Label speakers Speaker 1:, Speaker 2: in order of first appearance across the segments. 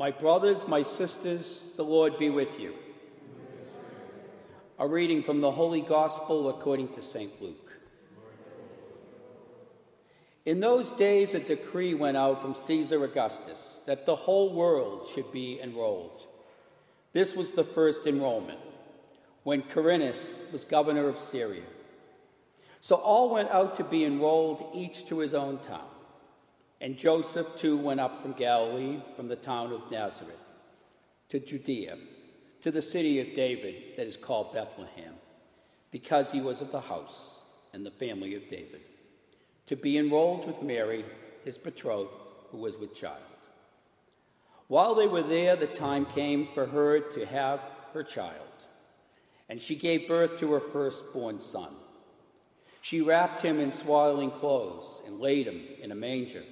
Speaker 1: My brothers, my sisters, the Lord be with you. A reading from the Holy Gospel according to St. Luke. In those days, a decree went out from Caesar Augustus that the whole world should be enrolled. This was the first enrollment when Quirinius was governor of Syria. So all went out to be enrolled, each to his own town. And Joseph too went up from Galilee, from the town of Nazareth, to Judea, to the city of David that is called Bethlehem, because he was of the house and the family of David, to be enrolled with Mary, his betrothed, who was with child. While they were there, the time came for her to have her child, and she gave birth to her firstborn son. She wrapped him in swaddling clothes and laid him in a manger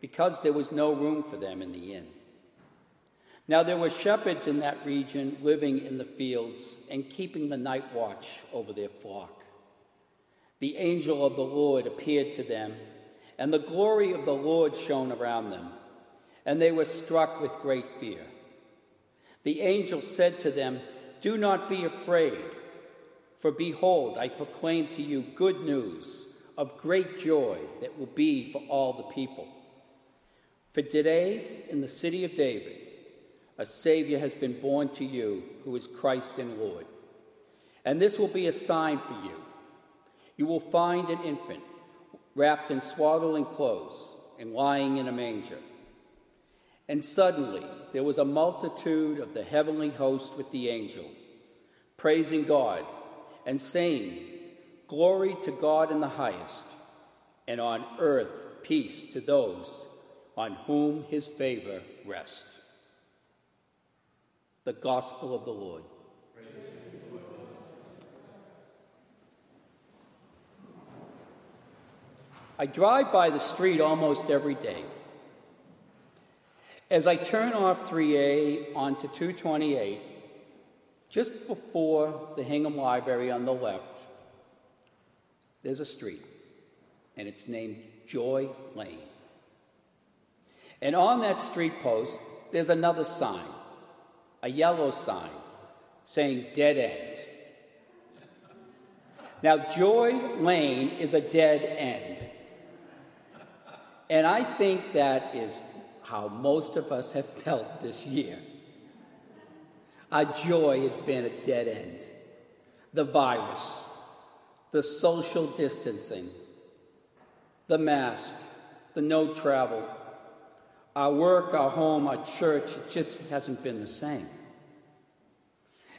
Speaker 1: because there was no room for them in the inn. Now there were shepherds in that region living in the fields and keeping the night watch over their flock. The angel of the Lord appeared to them, and the glory of the Lord shone around them, and they were struck with great fear. The angel said to them, Do not be afraid, for behold, I proclaim to you good news of great joy that will be for all the people. For today, in the city of David, a Savior has been born to you, who is Christ and Lord. And this will be a sign for you. You will find an infant wrapped in swaddling clothes and lying in a manger. And suddenly there was a multitude of the heavenly host with the angel, praising God and saying, Glory to God in the highest, and on earth peace to those on whom his favor rests. The Gospel of the Lord. I drive by the street almost every day. As I turn off 3A onto 228, just before the Hingham Library on the left, there's a street, and it's named Joy Lane. And on that street post, there's another sign, a yellow sign saying dead end. Now, Joy Lane is a dead end. And I think that is how most of us have felt this year. Our joy has been a dead end. The virus, the social distancing, the mask, the no travel, our work, our home, our church, it just hasn't been the same.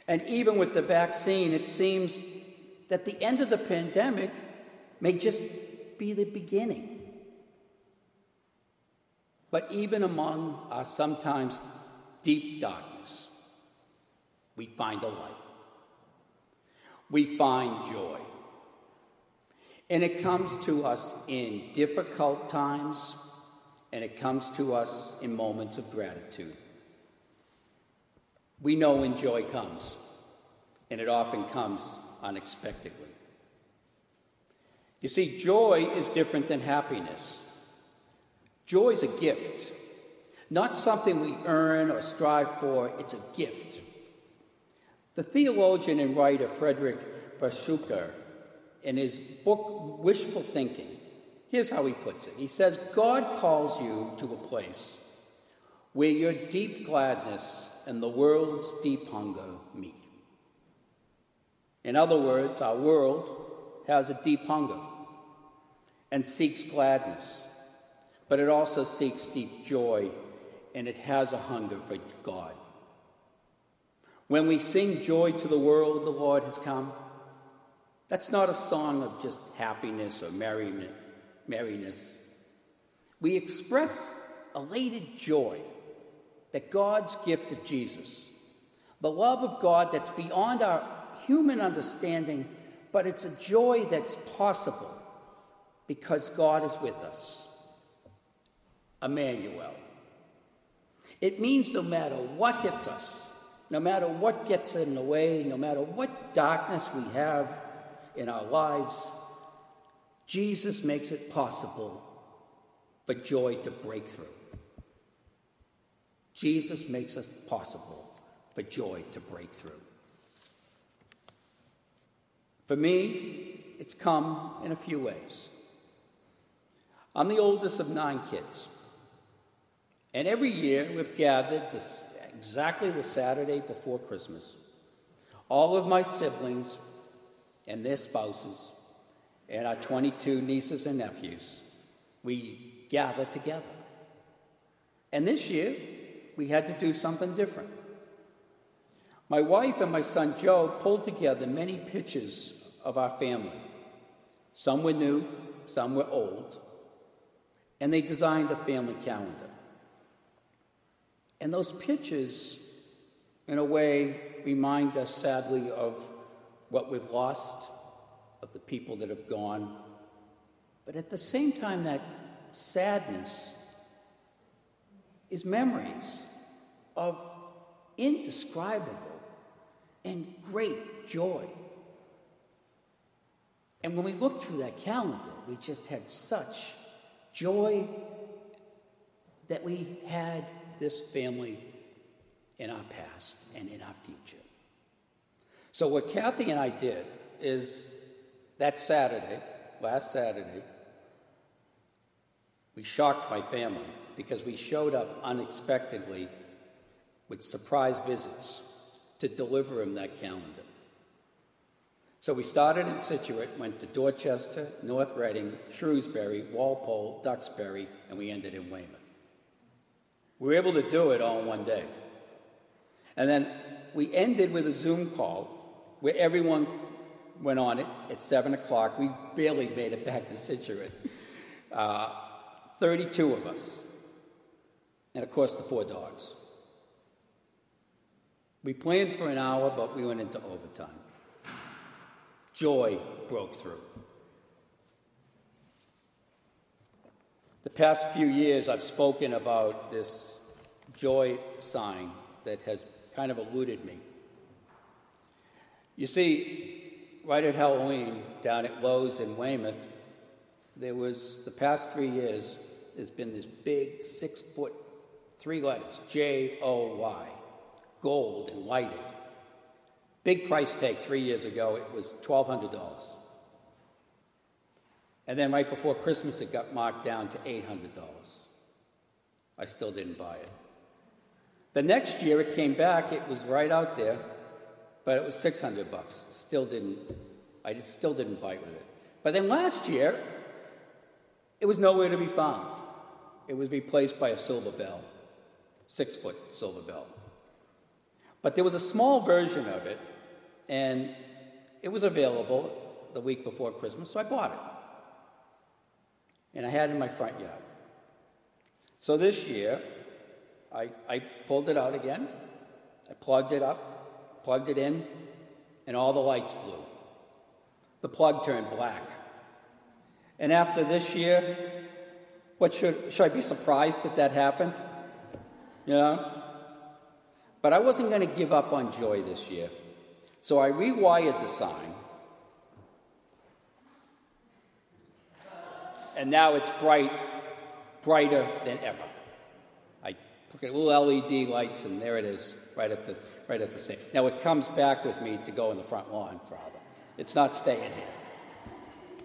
Speaker 1: And even with the vaccine, it seems that the end of the pandemic may just be the beginning. But even among our sometimes deep darkness, we find a light. We find joy. And it comes to us in difficult times and it comes to us in moments of gratitude. We know when joy comes, and it often comes unexpectedly. You see, joy is different than happiness. Joy is a gift, not something we earn or strive for, it's a gift. The theologian and writer Frederick Bradshaw, in his book Wishful Thinking, Here's how he puts it He says, God calls you to a place where your deep gladness and the world's deep hunger meet. In other words, our world has a deep hunger and seeks gladness, but it also seeks deep joy and it has a hunger for God. When we sing joy to the world, the Lord has come, that's not a song of just happiness or merriment merriness. We express elated joy that God's gift of Jesus, the love of God that's beyond our human understanding, but it's a joy that's possible because God is with us. Emmanuel. It means no matter what hits us, no matter what gets in the way, no matter what darkness we have in our lives, Jesus makes it possible for joy to break through. Jesus makes it possible for joy to break through. For me, it's come in a few ways. I'm the oldest of nine kids. And every year we've gathered this, exactly the Saturday before Christmas. All of my siblings and their spouses and our 22 nieces and nephews, we gather together. And this year, we had to do something different. My wife and my son Joe pulled together many pictures of our family. Some were new, some were old, and they designed a family calendar. And those pictures, in a way, remind us sadly of what we've lost, of the people that have gone. But at the same time, that sadness is memories of indescribable and great joy. And when we look through that calendar, we just had such joy that we had this family in our past and in our future. So, what Kathy and I did is that Saturday, last Saturday, we shocked my family because we showed up unexpectedly with surprise visits to deliver him that calendar. So we started in Scituate, went to Dorchester, North Reading, Shrewsbury, Walpole, Duxbury, and we ended in Weymouth. We were able to do it all in one day. And then we ended with a Zoom call where everyone went on it at 7 o'clock. We barely made it back to Scituate. Uh, 32 of us. And of course, the four dogs. We planned for an hour, but we went into overtime. Joy broke through. The past few years, I've spoken about this joy sign that has kind of eluded me. You see, right at Halloween down at Lowe's in Weymouth, there was the past three years, there's been this big six foot, three letters, J O Y, gold and lighted. Big price tag three years ago, it was $1,200. And then right before Christmas, it got marked down to $800. I still didn't buy it. The next year it came back, it was right out there, but it was 600 bucks. Still didn't, I still didn't bite with it. But then last year, it was nowhere to be found. It was replaced by a silver bell, six foot silver bell. But there was a small version of it, and it was available the week before Christmas, so I bought it. And I had it in my front yard. So this year, I, I pulled it out again, I plugged it up, plugged it in, and all the lights blew. The plug turned black. And after this year, what should, should I be surprised that that happened? You know? But I wasn't going to give up on joy this year. So I rewired the sign. And now it's bright, brighter than ever. I put a little LED lights, and there it is, right at the right at the same. Now it comes back with me to go in the front lawn, Father. It's not staying here.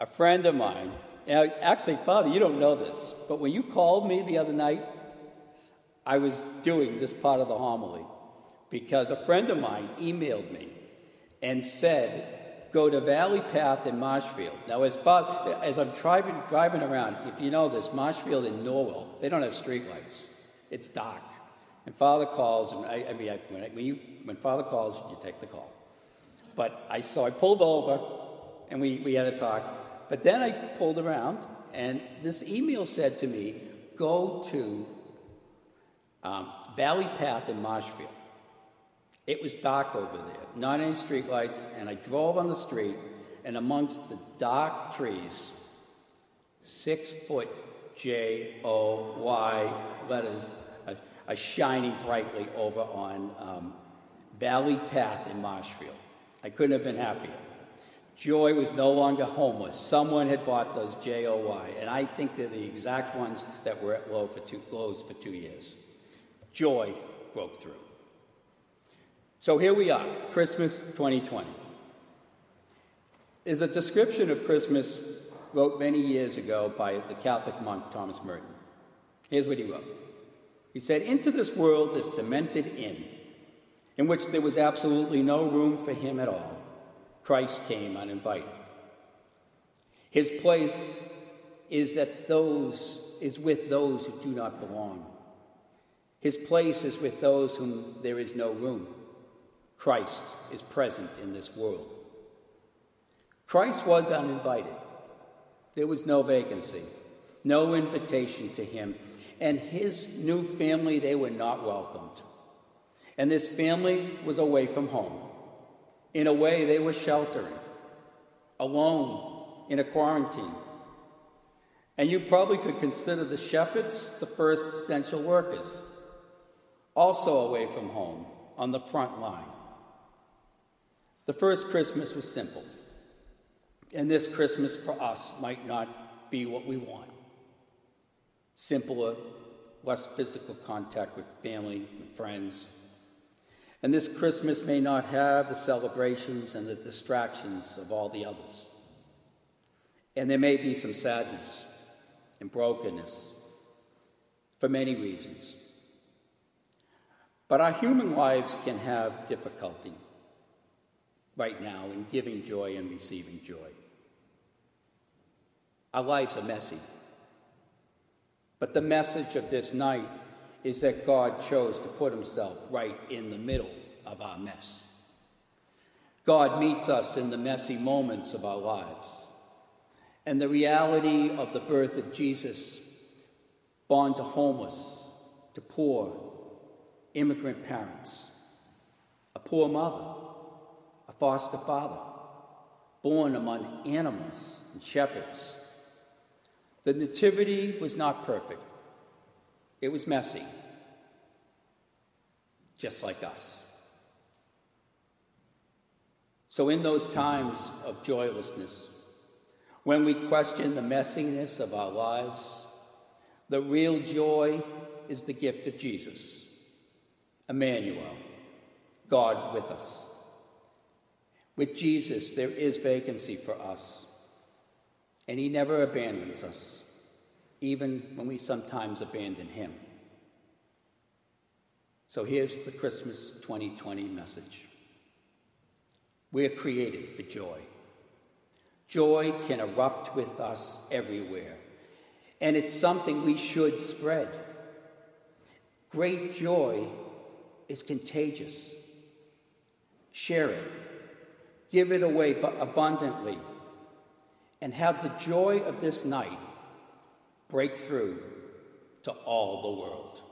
Speaker 1: A friend of mine, now actually, Father, you don't know this, but when you called me the other night, I was doing this part of the homily because a friend of mine emailed me and said, go to Valley Path in Marshfield. Now, as, far, as I'm driving, driving around, if you know this, Marshfield in Norwell, they don't have streetlights. It's dark. And Father calls, and I, I mean, I, when, I, when, you, when Father calls, you take the call. But I so I pulled over, and we, we had a talk. But then I pulled around, and this email said to me, "Go to um, Valley Path in Marshfield." It was dark over there, not any streetlights, and I drove on the street, and amongst the dark trees, six foot J O Y letters are shining brightly over on um, Valley Path in Marshfield. I couldn't have been happier. Joy was no longer homeless. Someone had bought those J O Y, and I think they're the exact ones that were at low for two, for two years. Joy broke through. So here we are, Christmas 2020. Is a description of Christmas wrote many years ago by the Catholic monk Thomas Merton. Here's what he wrote. He said, Into this world, this demented inn, in which there was absolutely no room for him at all, Christ came uninvited. His place is that those is with those who do not belong. His place is with those whom there is no room. Christ is present in this world. Christ was uninvited. There was no vacancy, no invitation to him. And his new family, they were not welcomed. And this family was away from home. In a way, they were sheltering, alone in a quarantine. And you probably could consider the shepherds the first essential workers, also away from home on the front line. The first Christmas was simple, and this Christmas for us might not be what we want. Simpler, uh, less physical contact with family and friends, and this Christmas may not have the celebrations and the distractions of all the others. And there may be some sadness and brokenness for many reasons. But our human lives can have difficulty right now in giving joy and receiving joy. Our lives are messy. But the message of this night is that God chose to put himself right in the middle of our mess. God meets us in the messy moments of our lives. And the reality of the birth of Jesus, born to homeless, to poor, immigrant parents, a poor mother, a foster father, born among animals and shepherds. The nativity was not perfect. It was messy, just like us. So, in those times of joylessness, when we question the messiness of our lives, the real joy is the gift of Jesus, Emmanuel, God with us. With Jesus, there is vacancy for us, and He never abandons us even when we sometimes abandon Him. So here's the Christmas 2020 message We're created for joy. Joy can erupt with us everywhere, and it's something we should spread. Great joy is contagious. Share it, give it away abundantly, and have the joy of this night break through to all the world.